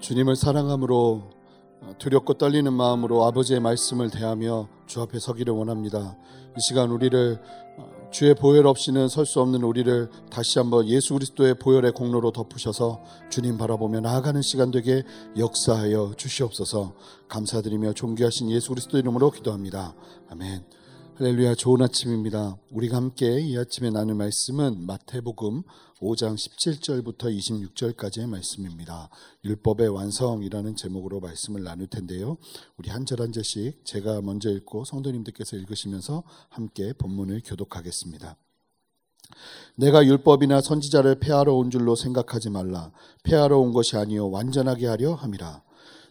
주님을 사랑함으로 두렵고 떨리는 마음으로 아버지의 말씀을 대하며 주 앞에 서기를 원합니다. 이 시간 우리를 주의 보혈 없이는 설 수 없는 우리를 다시 한번 예수 그리스도의 보혈의 공로로 덮으셔서 주님 바라보며 나아가는 시간 되게 역사하여 주시옵소서 감사드리며 존귀하신 예수 그리스도 이름으로 기도합니다. 아멘. 할렐루야 좋은 아침입니다. 우리가 함께 이 아침에 나눌 말씀은 마태복음 5장 17절부터 26절까지의 말씀입니다. 율법의 완성이라는 제목으로 말씀을 나눌 텐데요. 우리 한 절 한 절씩 제가 먼저 읽고 성도님들께서 읽으시면서 함께 본문을 교독하겠습니다. 내가 율법이나 선지자를 폐하러 온 줄로 생각하지 말라. 폐하러 온 것이 아니요 완전하게 하려 함이라.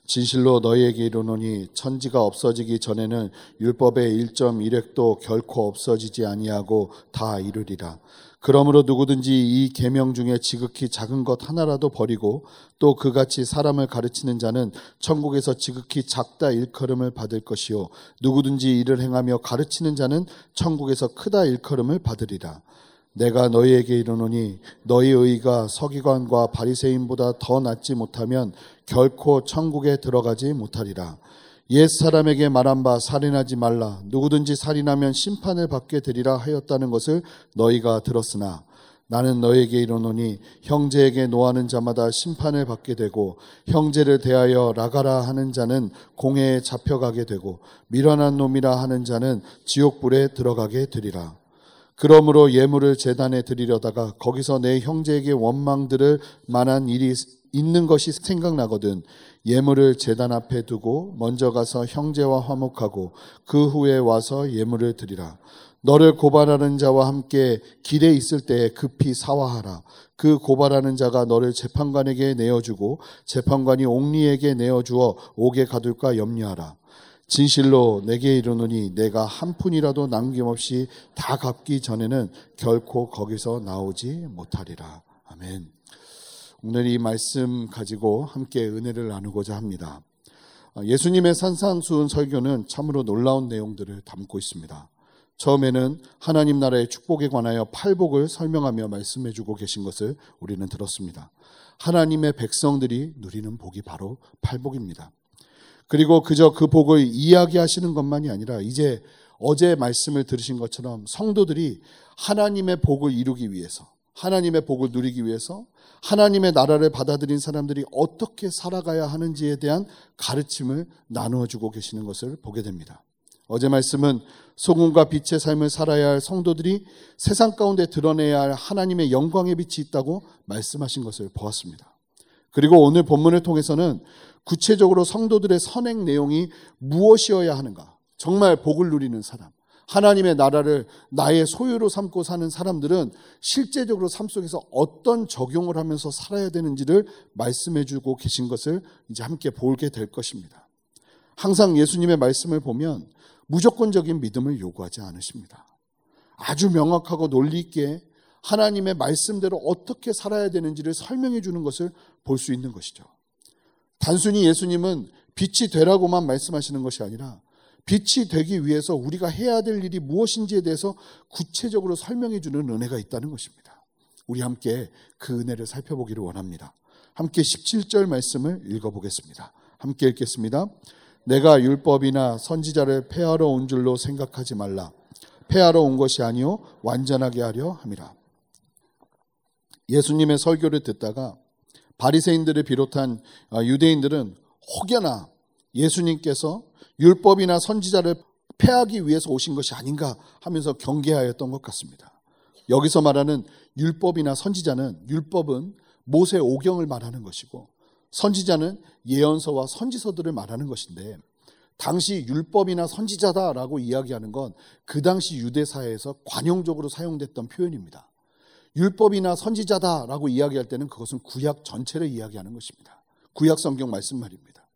진실로 너희에게 이르노니 천지가 없어지기 전에는 율법의 1.1획도 결코 없어지지 아니하고 다 이르리라. 그러므로 누구든지 이 계명 중에 지극히 작은 것 하나라도 버리고 또 그같이 사람을 가르치는 자는 천국에서 지극히 작다 일컬음을 받을 것이요 누구든지 이를 행하며 가르치는 자는 천국에서 크다 일컬음을 받으리라. 내가 너희에게 이르노니 너희 의가 서기관과 바리새인보다 더 낫지 못하면 결코 천국에 들어가지 못하리라. 옛 사람에게 말한 바 살인하지 말라. 누구든지 살인하면 심판을 받게 되리라 하였다는 것을 너희가 들었으나 나는 너에게 이르노니 형제에게 노하는 자마다 심판을 받게 되고 형제를 대하여 라가라 하는 자는 공회에 잡혀가게 되고 미련한 놈이라 하는 자는 지옥불에 들어가게 되리라. 그러므로 예물을 재단에 드리려다가 거기서 내 형제에게 원망 들을 만한 일이 있는 것이 생각나거든 예물을 재단 앞에 두고 먼저 가서 형제와 화목하고 그 후에 와서 예물을 드리라. 너를 고발하는 자와 함께 길에 있을 때 급히 사화하라. 그 고발하는 자가 너를 재판관에게 내어주고 재판관이 옥리에게 내어주어 옥에 가둘까 염려하라. 진실로 내게 이르노니 내가 한 푼이라도 남김없이 다 갚기 전에는 결코 거기서 나오지 못하리라. 아멘. 오늘 이 말씀 가지고 함께 은혜를 나누고자 합니다. 예수님의 산산수훈 설교는 참으로 놀라운 내용들을 담고 있습니다. 처음에는 하나님 나라의 축복에 관하여 팔복을 설명하며 말씀해 주고 계신 것을 우리는 들었습니다. 하나님의 백성들이 누리는 복이 바로 팔복입니다. 그리고 그저 그 복을 이야기하시는 것만이 아니라 이제 어제 말씀을 들으신 것처럼 성도들이 하나님의 복을 이루기 위해서 하나님의 복을 누리기 위해서 하나님의 나라를 받아들인 사람들이 어떻게 살아가야 하는지에 대한 가르침을 나누어 주고 계시는 것을 보게 됩니다. 어제 말씀은 소금과 빛의 삶을 살아야 할 성도들이 세상 가운데 드러내야 할 하나님의 영광의 빛이 있다고 말씀하신 것을 보았습니다. 그리고 오늘 본문을 통해서는 구체적으로 성도들의 선행 내용이 무엇이어야 하는가? 정말 복을 누리는 사람, 하나님의 나라를 나의 소유로 삼고 사는 사람들은 실제적으로 삶 속에서 어떤 적용을 하면서 살아야 되는지를 말씀해 주고 계신 것을 이제 함께 보게 될 것입니다. 항상 예수님의 말씀을 보면 무조건적인 믿음을 요구하지 않으십니다. 아주 명확하고 논리 있게 하나님의 말씀대로 어떻게 살아야 되는지를 설명해 주는 것을 볼 수 있는 것이죠. 단순히 예수님은 빛이 되라고만 말씀하시는 것이 아니라 빛이 되기 위해서 우리가 해야 될 일이 무엇인지에 대해서 구체적으로 설명해 주는 은혜가 있다는 것입니다. 우리 함께 그 은혜를 살펴보기를 원합니다. 함께 17절 말씀을 읽어보겠습니다. 함께 읽겠습니다. 내가 율법이나 선지자를 폐하러 온 줄로 생각하지 말라. 폐하러 온 것이 아니요 완전하게 하려 함이라. 예수님의 설교를 듣다가 바리새인들을 비롯한 어, 유대인들은 혹여나 예수님께서 율법이나 선지자를 폐하기 위해서 오신 것이 아닌가 하면서 경계하였던 것 같습니다. 여기서 말하는 율법이나 선지자는 율법은 모세 오경을 말하는 것이고 선지자는 예언서와 선지서들을 말하는 것인데 당시 율법이나 선지자다라고 이야기하는 건 그 당시 유대 사회에서 관용적으로 사용됐던 표현입니다. 율법이나 선지자다라고 이야기할 때는 그것은 구약 전체를 이야기하는 것입니다. 구약 성경 말씀 말입니다.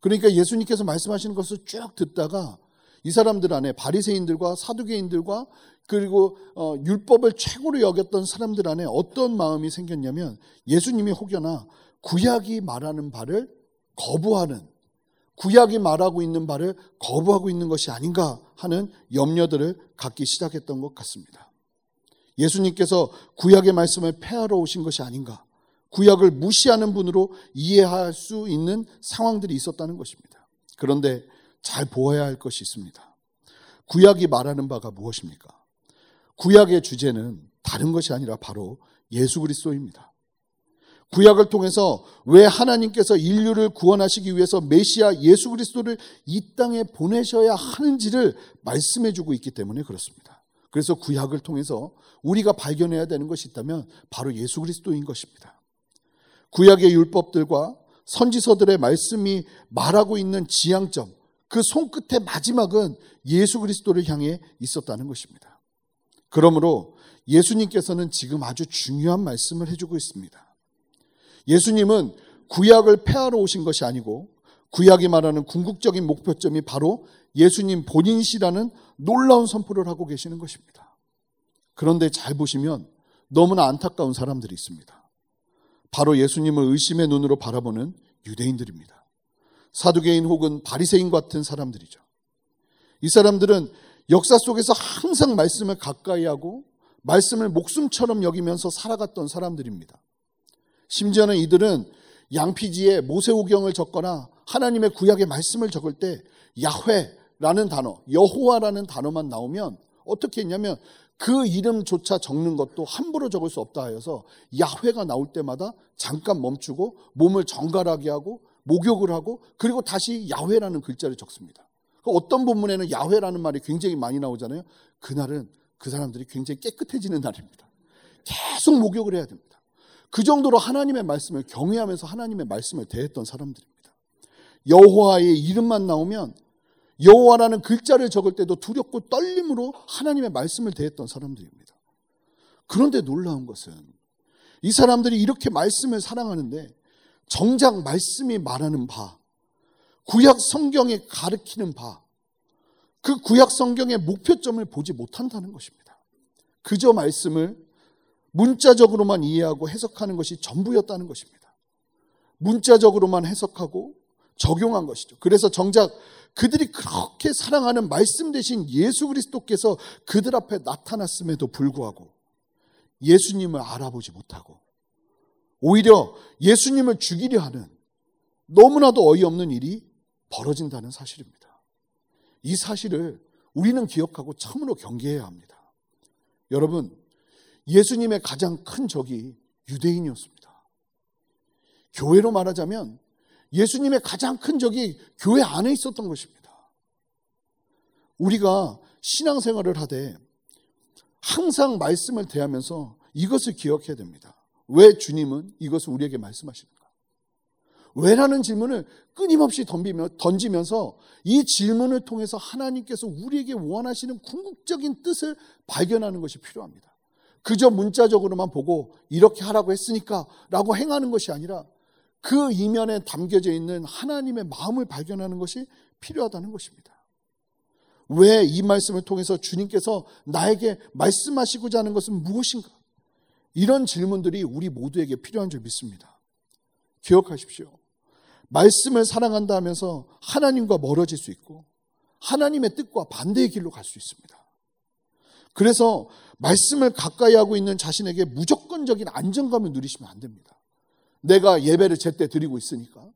그러니까 예수님께서 말씀하시는 것을 쭉 듣다가 이 사람들 안에 바리새인들과 사두개인들과 그리고 어, 율법을 최고로 여겼던 사람들 안에 어떤 마음이 생겼냐면 예수님이 혹여나 구약이 말하는 바를 거부하는 구약이 말하고 있는 바를 거부하고 있는 것이 아닌가 하는 염려들을 갖기 시작했던 것 같습니다. 예수님께서 구약의 말씀을 폐하러 오신 것이 아닌가. 구약을 무시하는 분으로 이해할 수 있는 상황들이 있었다는 것입니다. 그런데 잘 보아야 할 것이 있습니다. 구약이 말하는 바가 무엇입니까? 구약의 주제는 다른 것이 아니라 바로 예수 그리스도입니다. 구약을 통해서 왜 하나님께서 인류를 구원하시기 위해서 메시아 예수 그리스도를 이 땅에 보내셔야 하는지를 말씀해 주고 있기 때문에 그렇습니다. 그래서 구약을 통해서 우리가 발견해야 되는 것이 있다면 바로 예수 그리스도인 것입니다. 구약의 율법들과 선지서들의 말씀이 말하고 있는 지향점, 그 손끝의 마지막은 예수 그리스도를 향해 있었다는 것입니다. 그러므로 예수님께서는 지금 아주 중요한 말씀을 해주고 있습니다. 예수님은 구약을 폐하러 오신 것이 아니고 구약이 말하는 궁극적인 목표점이 바로 예수님 본인이시라는 놀라운 선포를 하고 계시는 것입니다. 그런데 잘 보시면 너무나 안타까운 사람들이 있습니다. 바로 예수님을 의심의 눈으로 바라보는 유대인들입니다. 사두개인 혹은 바리새인 같은 사람들이죠. 이 사람들은 역사 속에서 항상 말씀을 가까이 하고 말씀을 목숨처럼 여기면서 살아갔던 사람들입니다. 심지어는 이들은 양피지에 모세오경을 적거나 하나님의 구약의 말씀을 적을 때 야훼 라는 단어, 여호와라는 단어만 나오면 어떻게 했냐면 그 이름조차 적는 것도 함부로 적을 수 없다 하여서 야훼가 나올 때마다 잠깐 멈추고 몸을 정갈하게 하고 목욕을 하고 그리고 다시 야훼라는 글자를 적습니다. 그 어떤 본문에는 야훼라는 말이 굉장히 많이 나오잖아요. 그날은 그 사람들이 굉장히 깨끗해지는 날입니다. 계속 목욕을 해야 됩니다. 그 정도로 하나님의 말씀을 경외하면서 하나님의 말씀을 대했던 사람들입니다. 여호와의 이름만 나오면 여호와라는 글자를 적을 때도 두렵고 떨림으로 하나님의 말씀을 대했던 사람들입니다. 그런데 놀라운 것은 이 사람들이 이렇게 말씀을 사랑하는데 정작 말씀이 말하는 바, 구약 성경에 가르치는 바, 그 구약 성경의 목표점을 보지 못한다는 것입니다. 그저 말씀을 문자적으로만 이해하고 해석하는 것이 전부였다는 것입니다. 문자적으로만 해석하고 적용한 것이죠. 그래서 정작 그들이 그렇게 사랑하는 말씀 대신 예수 그리스도께서 그들 앞에 나타났음에도 불구하고 예수님을 알아보지 못하고 오히려 예수님을 죽이려 하는 너무나도 어이없는 일이 벌어진다는 사실입니다. 이 사실을 우리는 기억하고 참으로 경계해야 합니다. 여러분, 예수님의 가장 큰 적이 유대인이었습니다. 교회로 말하자면 예수님의 가장 큰 적이 교회 안에 있었던 것입니다. 우리가 신앙생활을 하되 항상 말씀을 대하면서 이것을 기억해야 됩니다. 왜 주님은 이것을 우리에게 말씀하시는가? 왜라는 질문을 끊임없이 던지면서 이 질문을 통해서 하나님께서 우리에게 원하시는 궁극적인 뜻을 발견하는 것이 필요합니다. 그저 문자적으로만 보고 이렇게 하라고 했으니까 라고 행하는 것이 아니라 그 이면에 담겨져 있는 하나님의 마음을 발견하는 것이 필요하다는 것입니다. 왜 이 말씀을 통해서 주님께서 나에게 말씀하시고자 하는 것은 무엇인가? 이런 질문들이 우리 모두에게 필요한 줄 믿습니다. 기억하십시오. 말씀을 사랑한다 하면서 하나님과 멀어질 수 있고 하나님의 뜻과 반대의 길로 갈 수 있습니다. 그래서 말씀을 가까이 하고 있는 자신에게 무조건적인 안정감을 누리시면 안 됩니다. 내가 예배를 제때 드리고 있으니까.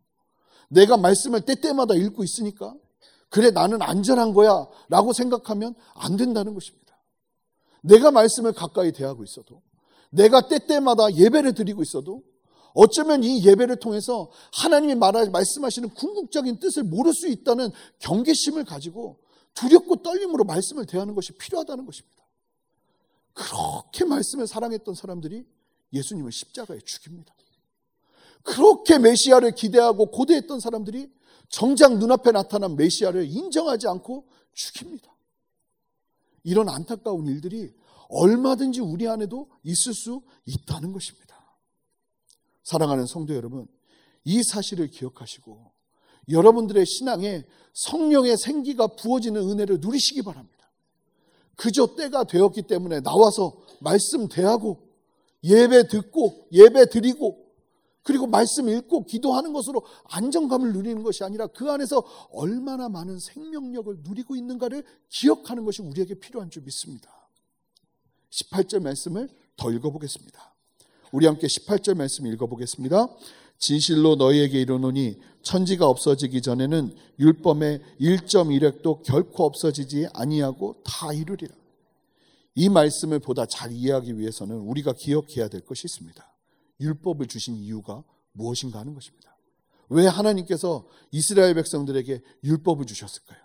내가 말씀을 때때마다 읽고 있으니까. 그래, 나는 안전한 거야. 라고 생각하면 안 된다는 것입니다. 내가 말씀을 가까이 대하고 있어도, 내가 때때마다 예배를 드리고 있어도, 어쩌면 이 예배를 통해서 하나님이 말하, 말씀하시는 궁극적인 뜻을 모를 수 있다는 경계심을 가지고 두렵고 떨림으로 말씀을 대하는 것이 필요하다는 것입니다. 그렇게 말씀을 사랑했던 사람들이 예수님을 십자가에 죽입니다. 그렇게 메시아를 기대하고 고대했던 사람들이 정작 눈앞에 나타난 메시아를 인정하지 않고 죽입니다. 이런 안타까운 일들이 얼마든지 우리 안에도 있을 수 있다는 것입니다. 사랑하는 성도 여러분, 이 사실을 기억하시고 여러분들의 신앙에 성령의 생기가 부어지는 은혜를 누리시기 바랍니다. 그저 때가 되었기 때문에 나와서 말씀 대하고 예배 듣고 예배 드리고 그리고 말씀 읽고 기도하는 것으로 안정감을 누리는 것이 아니라 그 안에서 얼마나 많은 생명력을 누리고 있는가를 기억하는 것이 우리에게 필요한 줄 믿습니다. 18절 말씀을 더 읽어보겠습니다. 우리 함께 18절 말씀 읽어보겠습니다. 진실로 너희에게 이르노니 천지가 없어지기 전에는 율법의 1.1획도 결코 없어지지 아니하고 다 이루리라. 이 말씀을 보다 잘 이해하기 위해서는 우리가 기억해야 될 것이 있습니다. 율법을 주신 이유가 무엇인가 하는 것입니다. 왜 하나님께서 이스라엘 백성들에게 율법을 주셨을까요?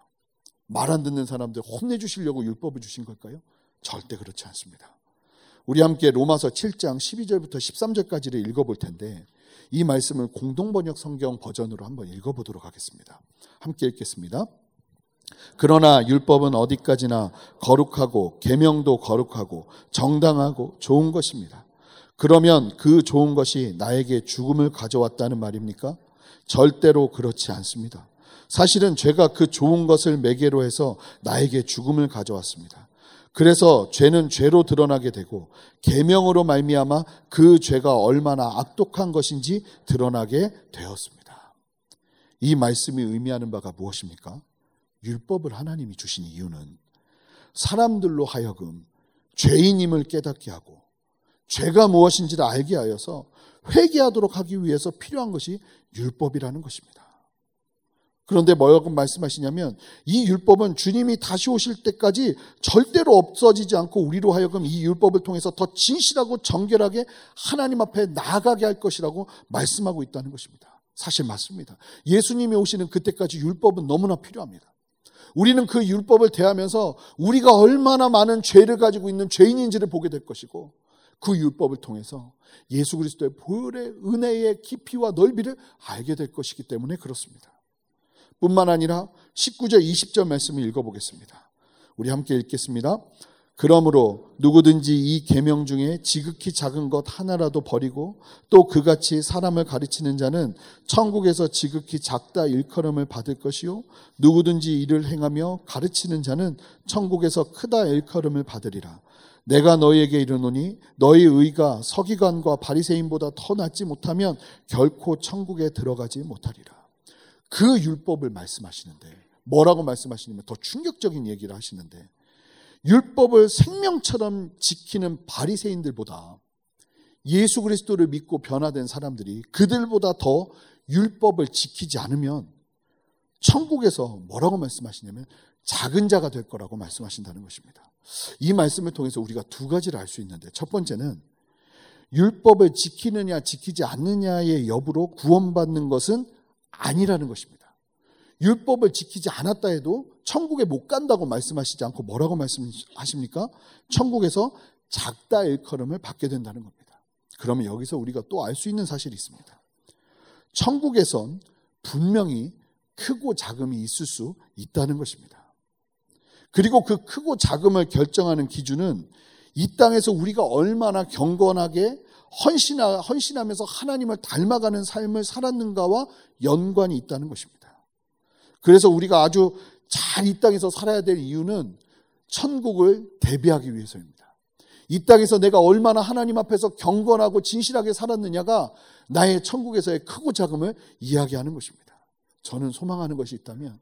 말 안 듣는 사람들 혼내주시려고 율법을 주신 걸까요? 절대 그렇지 않습니다. 우리 함께 로마서 7장 12절부터 13절까지를 읽어볼 텐데 이 말씀을 공동번역 성경 버전으로 한번 읽어보도록 하겠습니다. 함께 읽겠습니다. 그러나 율법은 어디까지나 거룩하고 계명도 거룩하고 정당하고 좋은 것입니다. 그러면 그 좋은 것이 나에게 죽음을 가져왔다는 말입니까? 절대로 그렇지 않습니다. 사실은 죄가 그 좋은 것을 매개로 해서 나에게 죽음을 가져왔습니다. 그래서 죄는 죄로 드러나게 되고 계명으로 말미암아 그 죄가 얼마나 악독한 것인지 드러나게 되었습니다. 이 말씀이 의미하는 바가 무엇입니까? 율법을 하나님이 주신 이유는 사람들로 하여금 죄인임을 깨닫게 하고 죄가 무엇인지를 알게 하여서 회개하도록 하기 위해서 필요한 것이 율법이라는 것입니다. 그런데 뭐라고 말씀하시냐면 이 율법은 주님이 다시 오실 때까지 절대로 없어지지 않고 우리로 하여금 이 율법을 통해서 더 진실하고 정결하게 하나님 앞에 나아가게 할 것이라고 말씀하고 있다는 것입니다. 사실 맞습니다. 예수님이 오시는 그때까지 율법은 너무나 필요합니다. 우리는 그 율법을 대하면서 우리가 얼마나 많은 죄를 가지고 있는 죄인인지를 보게 될 것이고 그 율법을 통해서 예수 그리스도의 보혈의 은혜의 깊이와 넓이를 알게 될 것이기 때문에 그렇습니다. 뿐만 아니라 19절 20절 말씀을 읽어보겠습니다. 우리 함께 읽겠습니다. 그러므로 누구든지 이 계명 중에 지극히 작은 것 하나라도 버리고 또 그같이 사람을 가르치는 자는 천국에서 지극히 작다 일컬음을 받을 것이요 누구든지 이를 행하며 가르치는 자는 천국에서 크다 일컬음을 받으리라. 내가 너희에게 이르노니 너희 의가 서기관과 바리새인보다 더 낫지 못하면 결코 천국에 들어가지 못하리라. 그 율법을 말씀하시는데 뭐라고 말씀하시냐면 더 충격적인 얘기를 하시는데 율법을 생명처럼 지키는 바리새인들보다 예수 그리스도를 믿고 변화된 사람들이 그들보다 더 율법을 지키지 않으면 천국에서 뭐라고 말씀하시냐면 작은 자가 될 거라고 말씀하신다는 것입니다. 이 말씀을 통해서 우리가 두 가지를 알 수 있는데 첫 번째는 율법을 지키느냐 지키지 않느냐의 여부로 구원받는 것은 아니라는 것입니다. 율법을 지키지 않았다 해도 천국에 못 간다고 말씀하시지 않고 뭐라고 말씀하십니까? 천국에서 작다 일컬음을 받게 된다는 겁니다. 그러면 여기서 우리가 또 알 수 있는 사실이 있습니다. 천국에선 분명히 크고 작음이 있을 수 있다는 것입니다. 그리고 그 크고 작음을 결정하는 기준은 이 땅에서 우리가 얼마나 경건하게 헌신하, 헌신하면서 하나님을 닮아가는 삶을 살았는가와 연관이 있다는 것입니다. 그래서 우리가 아주 잘 이 땅에서 살아야 될 이유는 천국을 대비하기 위해서입니다. 이 땅에서 내가 얼마나 하나님 앞에서 경건하고 진실하게 살았느냐가 나의 천국에서의 크고 작음을 이야기하는 것입니다. 저는 소망하는 것이 있다면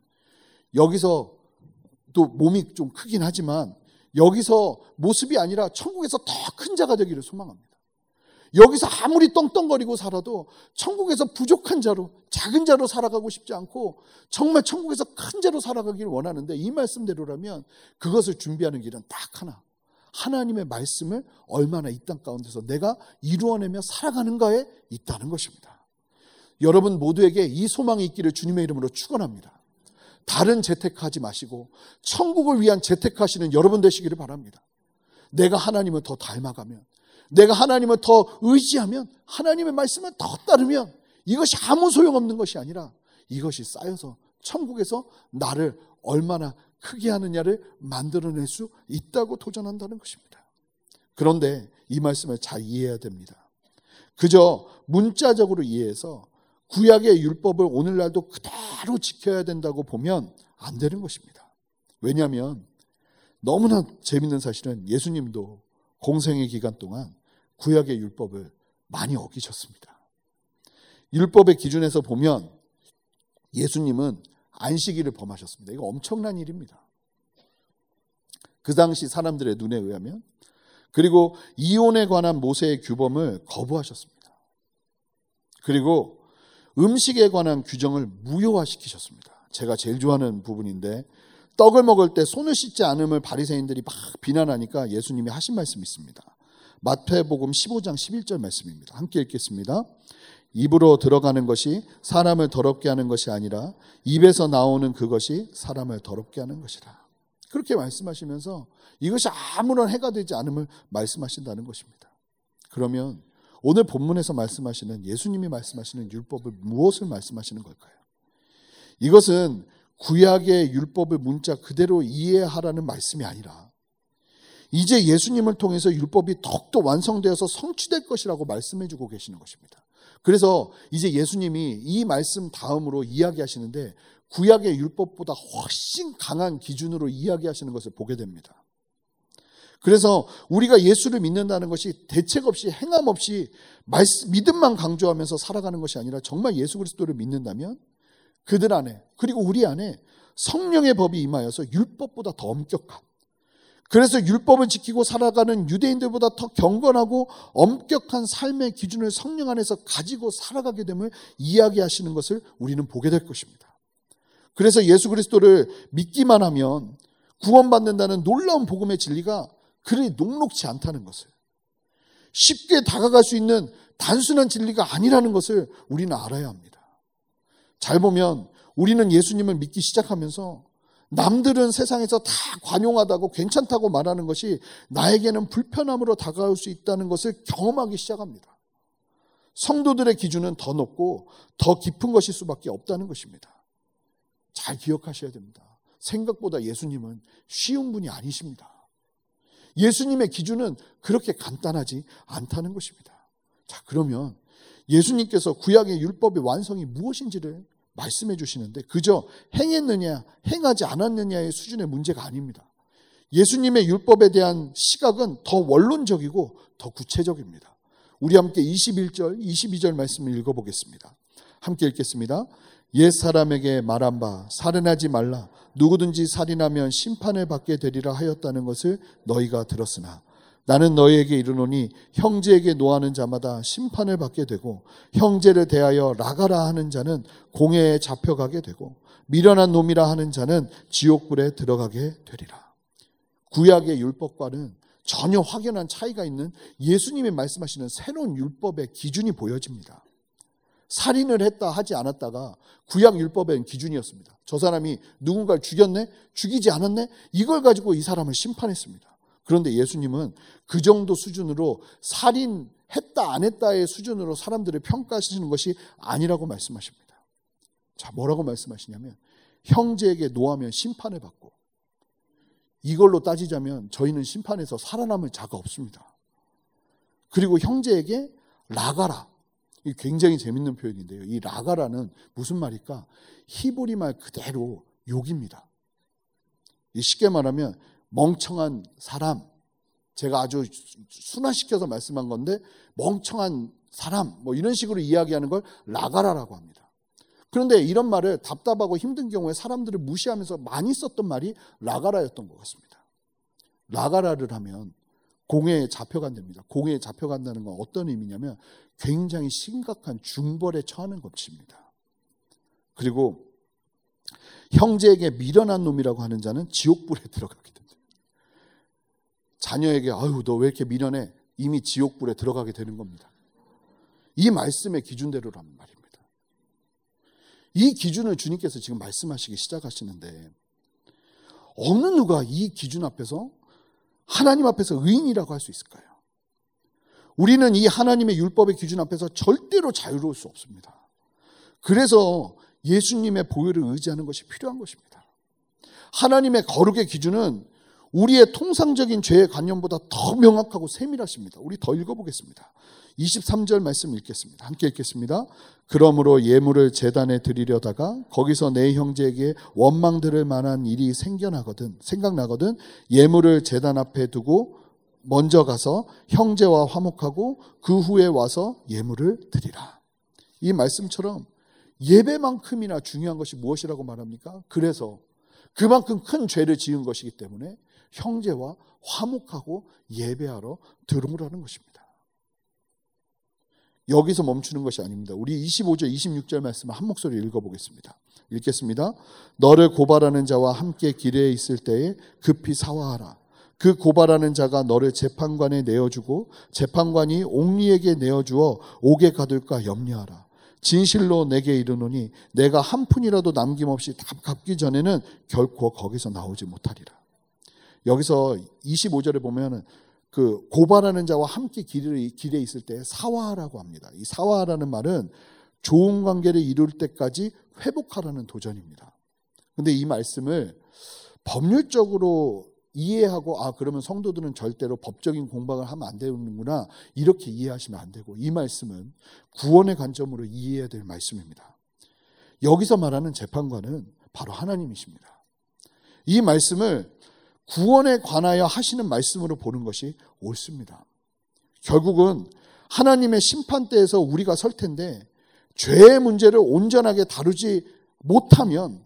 여기서 또 몸이 좀 크긴 하지만 여기서 모습이 아니라 천국에서 더 큰 자가 되기를 소망합니다. 여기서 아무리 떵떵거리고 살아도 천국에서 부족한 자로, 작은 자로 살아가고 싶지 않고 정말 천국에서 큰 자로 살아가기를 원하는데 이 말씀대로라면 그것을 준비하는 길은 딱 하나. 하나님의 말씀을 얼마나 이 땅 가운데서 내가 이루어내며 살아가는가에 있다는 것입니다. 여러분 모두에게 이 소망이 있기를 주님의 이름으로 축원합니다. 다른 재택하지 마시고 천국을 위한 재택하시는 여러분 되시기를 바랍니다. 내가 하나님을 더 닮아가면 내가 하나님을 더 의지하면 하나님의 말씀을 더 따르면 이것이 아무 소용없는 것이 아니라 이것이 쌓여서 천국에서 나를 얼마나 크게 하느냐를 만들어낼 수 있다고 도전한다는 것입니다. 그런데 이 말씀을 잘 이해해야 됩니다. 그저 문자적으로 이해해서 구약의 율법을 오늘날도 그대로 지켜야 된다고 보면 안 되는 것입니다. 왜냐하면 너무나 재밌는 사실은 예수님도 공생의 기간 동안 구약의 율법을 많이 어기셨습니다. 율법의 기준에서 보면 예수님은 안식일을 범하셨습니다. 이거 엄청난 일입니다. 그 당시 사람들의 눈에 의하면 그리고 이혼에 관한 모세의 규범을 거부하셨습니다. 그리고 음식에 관한 규정을 무효화시키셨습니다. 제가 제일 좋아하는 부분인데 떡을 먹을 때 손을 씻지 않음을 바리새인들이 막 비난하니까 예수님이 하신 말씀이 있습니다. 마태복음 15장 11절 말씀입니다. 함께 읽겠습니다. 입으로 들어가는 것이 사람을 더럽게 하는 것이 아니라 입에서 나오는 그것이 사람을 더럽게 하는 것이라. 그렇게 말씀하시면서 이것이 아무런 해가 되지 않음을 말씀하신다는 것입니다. 그러면 오늘 본문에서 말씀하시는 예수님이 말씀하시는 율법을 무엇을 말씀하시는 걸까요? 이것은 구약의 율법을 문자 그대로 이해하라는 말씀이 아니라 이제 예수님을 통해서 율법이 더욱더 완성되어서 성취될 것이라고 말씀해 주고 계시는 것입니다. 그래서 이제 예수님이 이 말씀 다음으로 이야기하시는데 구약의 율법보다 훨씬 강한 기준으로 이야기하시는 것을 보게 됩니다. 그래서 우리가 예수를 믿는다는 것이 대책 없이 행함 없이 믿음만 강조하면서 살아가는 것이 아니라 정말 예수 그리스도를 믿는다면 그들 안에 그리고 우리 안에 성령의 법이 임하여서 율법보다 더 엄격한 그래서 율법을 지키고 살아가는 유대인들보다 더 경건하고 엄격한 삶의 기준을 성령 안에서 가지고 살아가게 됨을 이야기하시는 것을 우리는 보게 될 것입니다. 그래서 예수 그리스도를 믿기만 하면 구원받는다는 놀라운 복음의 진리가 그리 녹록지 않다는 것을 쉽게 다가갈 수 있는 단순한 진리가 아니라는 것을 우리는 알아야 합니다. 잘 보면 우리는 예수님을 믿기 시작하면서 남들은 세상에서 다 관용하다고 괜찮다고 말하는 것이 나에게는 불편함으로 다가올 수 있다는 것을 경험하기 시작합니다. 성도들의 기준은 더 높고 더 깊은 것일 수밖에 없다는 것입니다. 잘 기억하셔야 됩니다. 생각보다 예수님은 쉬운 분이 아니십니다. 예수님의 기준은 그렇게 간단하지 않다는 것입니다. 자, 그러면 예수님께서 구약의 율법의 완성이 무엇인지를 말씀해 주시는데 그저 행했느냐, 행하지 않았느냐의 수준의 문제가 아닙니다. 예수님의 율법에 대한 시각은 더 원론적이고 더 구체적입니다. 우리 함께 21절, 22절 말씀을 읽어보겠습니다. 함께 읽겠습니다. 옛 사람에게 말한 바 살인하지 말라 누구든지 살인하면 심판을 받게 되리라 하였다는 것을 너희가 들었으나 나는 너희에게 이르노니 형제에게 노하는 자마다 심판을 받게 되고 형제를 대하여 라가라 하는 자는 공회에 잡혀가게 되고 미련한 놈이라 하는 자는 지옥불에 들어가게 되리라. 구약의 율법과는 전혀 확연한 차이가 있는 예수님이 말씀하시는 새로운 율법의 기준이 보여집니다. 살인을 했다 하지 않았다가 구약 율법의 기준이었습니다. 저 사람이 누군가를 죽였네? 죽이지 않았네? 이걸 가지고 이 사람을 심판했습니다. 그런데 예수님은 그 정도 수준으로 살인했다 안 했다의 수준으로 사람들을 평가하시는 것이 아니라고 말씀하십니다. 자, 뭐라고 말씀하시냐면 형제에게 노하면 심판을 받고 이걸로 따지자면 저희는 심판에서 살아남을 자가 없습니다. 그리고 형제에게 라가라. 이 굉장히 재밌는 표현인데요. 이 라가라는 무슨 말일까? 히브리 말 그대로 욕입니다. 쉽게 말하면 멍청한 사람, 제가 아주 순화시켜서 말씀한 건데 멍청한 사람 뭐 이런 식으로 이야기하는 걸 라가라라고 합니다. 그런데 이런 말을 답답하고 힘든 경우에 사람들을 무시하면서 많이 썼던 말이 라가라였던 것 같습니다. 라가라를 하면 공회에 잡혀간답니다. 공회에 잡혀간다는 건 어떤 의미냐면 굉장히 심각한 중벌에 처하는 것입니다. 그리고 형제에게 미련한 놈이라고 하는 자는 지옥불에 들어가게 됩니다. 자녀에게 아유 너 왜 이렇게 미련해 이미 지옥불에 들어가게 되는 겁니다. 이 말씀의 기준대로란 말입니다. 이 기준을 주님께서 지금 말씀하시기 시작하시는데 어느 누가 이 기준 앞에서 하나님 앞에서 의인이라고 할 수 있을까요? 우리는 이 하나님의 율법의 기준 앞에서 절대로 자유로울 수 없습니다. 그래서 예수님의 보혈을 의지하는 것이 필요한 것입니다. 하나님의 거룩의 기준은 우리의 통상적인 죄의 관념보다 더 명확하고 세밀하십니다. 우리 더 읽어보겠습니다. 23절 말씀 읽겠습니다. 함께 읽겠습니다. 그러므로 예물을 재단에 드리려다가 거기서 내 형제에게 원망 들을 만한 일이 생겨나거든 생각나거든 예물을 재단 앞에 두고 먼저 가서 형제와 화목하고 그 후에 와서 예물을 드리라. 이 말씀처럼 예배만큼이나 중요한 것이 무엇이라고 말합니까? 그래서 그만큼 큰 죄를 지은 것이기 때문에 형제와 화목하고 예배하러 들어오라는 것입니다. 여기서 멈추는 것이 아닙니다. 우리 25절, 26절 말씀을 한 목소리 읽어보겠습니다. 읽겠습니다. 너를 고발하는 자와 함께 길에 있을 때에 급히 사화하라. 그 고발하는 자가 너를 재판관에 내어주고 재판관이 옥리에게 내어주어 옥에 가둘까 염려하라. 진실로 내게 이르노니 내가 한 푼이라도 남김없이 다 갚기 전에는 결코 거기서 나오지 못하리라. 여기서 25절에 보면은 그 고발하는 자와 함께 길에, 있을 때 사화라고 합니다. 이 사화라는 말은 좋은 관계를 이룰 때까지 회복하라는 도전입니다. 근데 이 말씀을 법률적으로 이해하고 아 그러면 성도들은 절대로 법적인 공방을 하면 안 되는구나 이렇게 이해하시면 안 되고 이 말씀은 구원의 관점으로 이해해야 될 말씀입니다. 여기서 말하는 재판관은 바로 하나님이십니다. 이 말씀을 구원에 관하여 하시는 말씀으로 보는 것이 옳습니다. 결국은 하나님의 심판대에서 우리가 설 텐데 죄의 문제를 온전하게 다루지 못하면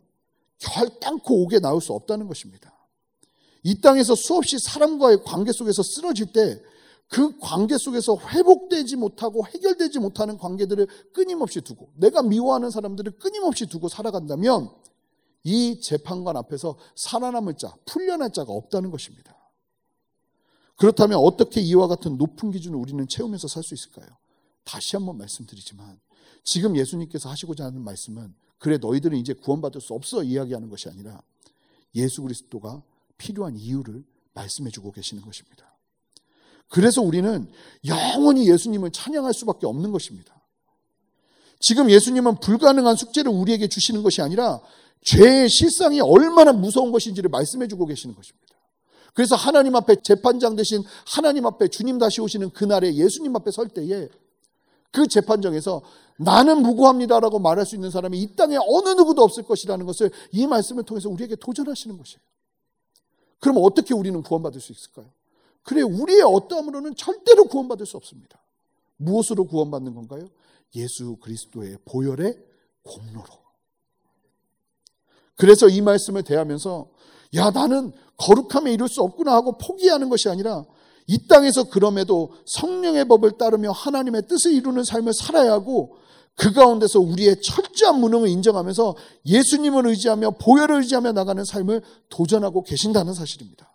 결단코 오게 나올 수 없다는 것입니다. 이 땅에서 수없이 사람과의 관계 속에서 쓰러질 때 그 관계 속에서 회복되지 못하고 해결되지 못하는 관계들을 끊임없이 두고 내가 미워하는 사람들을 끊임없이 두고 살아간다면 이 재판관 앞에서 살아남을 자, 풀려날 자가 없다는 것입니다. 그렇다면 어떻게 이와 같은 높은 기준을 우리는 채우면서 살 수 있을까요? 다시 한번 말씀드리지만 지금 예수님께서 하시고자 하는 말씀은 그래 너희들은 이제 구원받을 수 없어 이야기하는 것이 아니라 예수 그리스도가 필요한 이유를 말씀해 주고 계시는 것입니다. 그래서 우리는 영원히 예수님을 찬양할 수밖에 없는 것입니다. 지금 예수님은 불가능한 숙제를 우리에게 주시는 것이 아니라 죄의 실상이 얼마나 무서운 것인지를 말씀해 주고 계시는 것입니다. 그래서 하나님 앞에 재판장 대신 하나님 앞에 주님 다시 오시는 그날에 예수님 앞에 설 때에 그 재판정에서 나는 무고합니다라고 말할 수 있는 사람이 이 땅에 어느 누구도 없을 것이라는 것을 이 말씀을 통해서 우리에게 도전하시는 것이에요. 그럼 어떻게 우리는 구원받을 수 있을까요? 그래, 우리의 어떠함으로는 절대로 구원받을 수 없습니다. 무엇으로 구원받는 건가요? 예수 그리스도의 보혈의 공로로. 그래서 이 말씀을 대하면서 야, 나는 거룩함에 이룰 수 없구나 하고 포기하는 것이 아니라 이 땅에서 그럼에도 성령의 법을 따르며 하나님의 뜻을 이루는 삶을 살아야 하고 그 가운데서 우리의 철저한 무능을 인정하면서 예수님을 의지하며 보혈을 의지하며 나가는 삶을 도전하고 계신다는 사실입니다.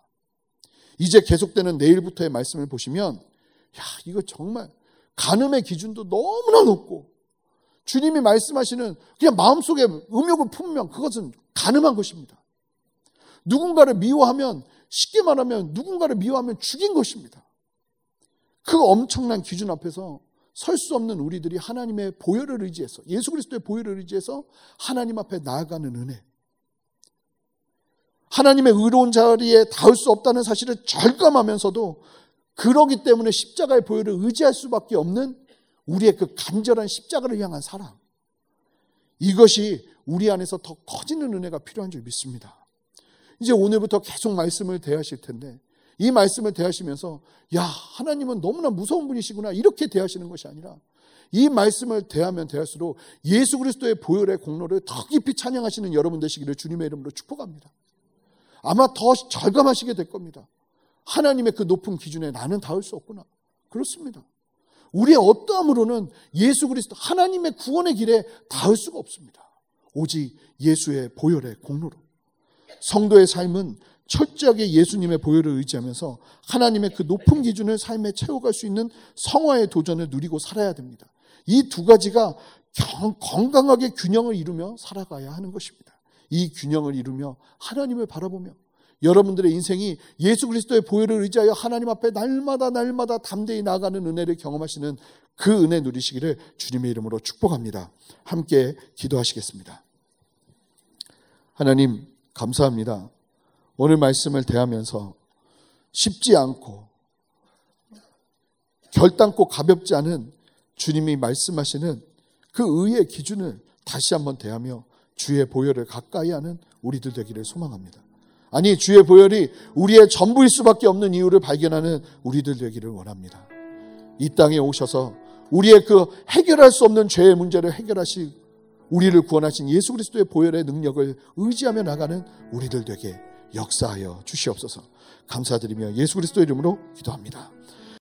이제 계속되는 내일부터의 말씀을 보시면 야, 이거 정말 간음의 기준도 너무나 높고 주님이 말씀하시는 그냥 마음속에 음욕을 품으면 그것은 간음한 것입니다. 누군가를 미워하면 쉽게 말하면 누군가를 미워하면 죽인 것입니다. 그 엄청난 기준 앞에서 설 수 없는 우리들이 하나님의 보혈을 의지해서 예수 그리스도의 보혈을 의지해서 하나님 앞에 나아가는 은혜. 하나님의 의로운 자리에 닿을 수 없다는 사실을 절감하면서도 그러기 때문에 십자가의 보혈을 의지할 수밖에 없는 우리의 그 간절한 십자가를 향한 사랑. 이것이 우리 안에서 더 커지는 은혜가 필요한 줄 믿습니다. 이제 오늘부터 계속 말씀을 대하실 텐데 이 말씀을 대하시면서 야 하나님은 너무나 무서운 분이시구나 이렇게 대하시는 것이 아니라 이 말씀을 대하면 대할수록 예수 그리스도의 보혈의 공로를 더 깊이 찬양하시는 여러분 되시기를 주님의 이름으로 축복합니다. 아마 더 절감하시게 될 겁니다. 하나님의 그 높은 기준에 나는 닿을 수 없구나. 그렇습니다. 우리의 어떠함으로는 예수 그리스도 하나님의 구원의 길에 닿을 수가 없습니다. 오직 예수의 보혈의 공로로. 성도의 삶은 철저하게 예수님의 보혈을 의지하면서 하나님의 그 높은 기준을 삶에 채워갈 수 있는 성화의 도전을 누리고 살아야 됩니다. 이 두 가지가 건강하게 균형을 이루며 살아가야 하는 것입니다. 이 균형을 이루며 하나님을 바라보며 여러분들의 인생이 예수 그리스도의 보혈을 의지하여 하나님 앞에 날마다 날마다 담대히 나가는 은혜를 경험하시는 그 은혜 누리시기를 주님의 이름으로 축복합니다. 함께 기도하시겠습니다. 하나님 감사합니다. 오늘 말씀을 대하면서 쉽지 않고 결단코 가볍지 않은 주님이 말씀하시는 그 의의 기준을 다시 한번 대하며 주의 보혈을 가까이 하는 우리들 되기를 소망합니다. 아니, 주의 보혈이 우리의 전부일 수밖에 없는 이유를 발견하는 우리들 되기를 원합니다. 이 땅에 오셔서 우리의 그 해결할 수 없는 죄의 문제를 해결하시 우리를 구원하신 예수 그리스도의 보혈의 능력을 의지하며 나가는 우리들 되게 역사하여 주시옵소서. 감사드리며 예수 그리스도 이름으로 기도합니다.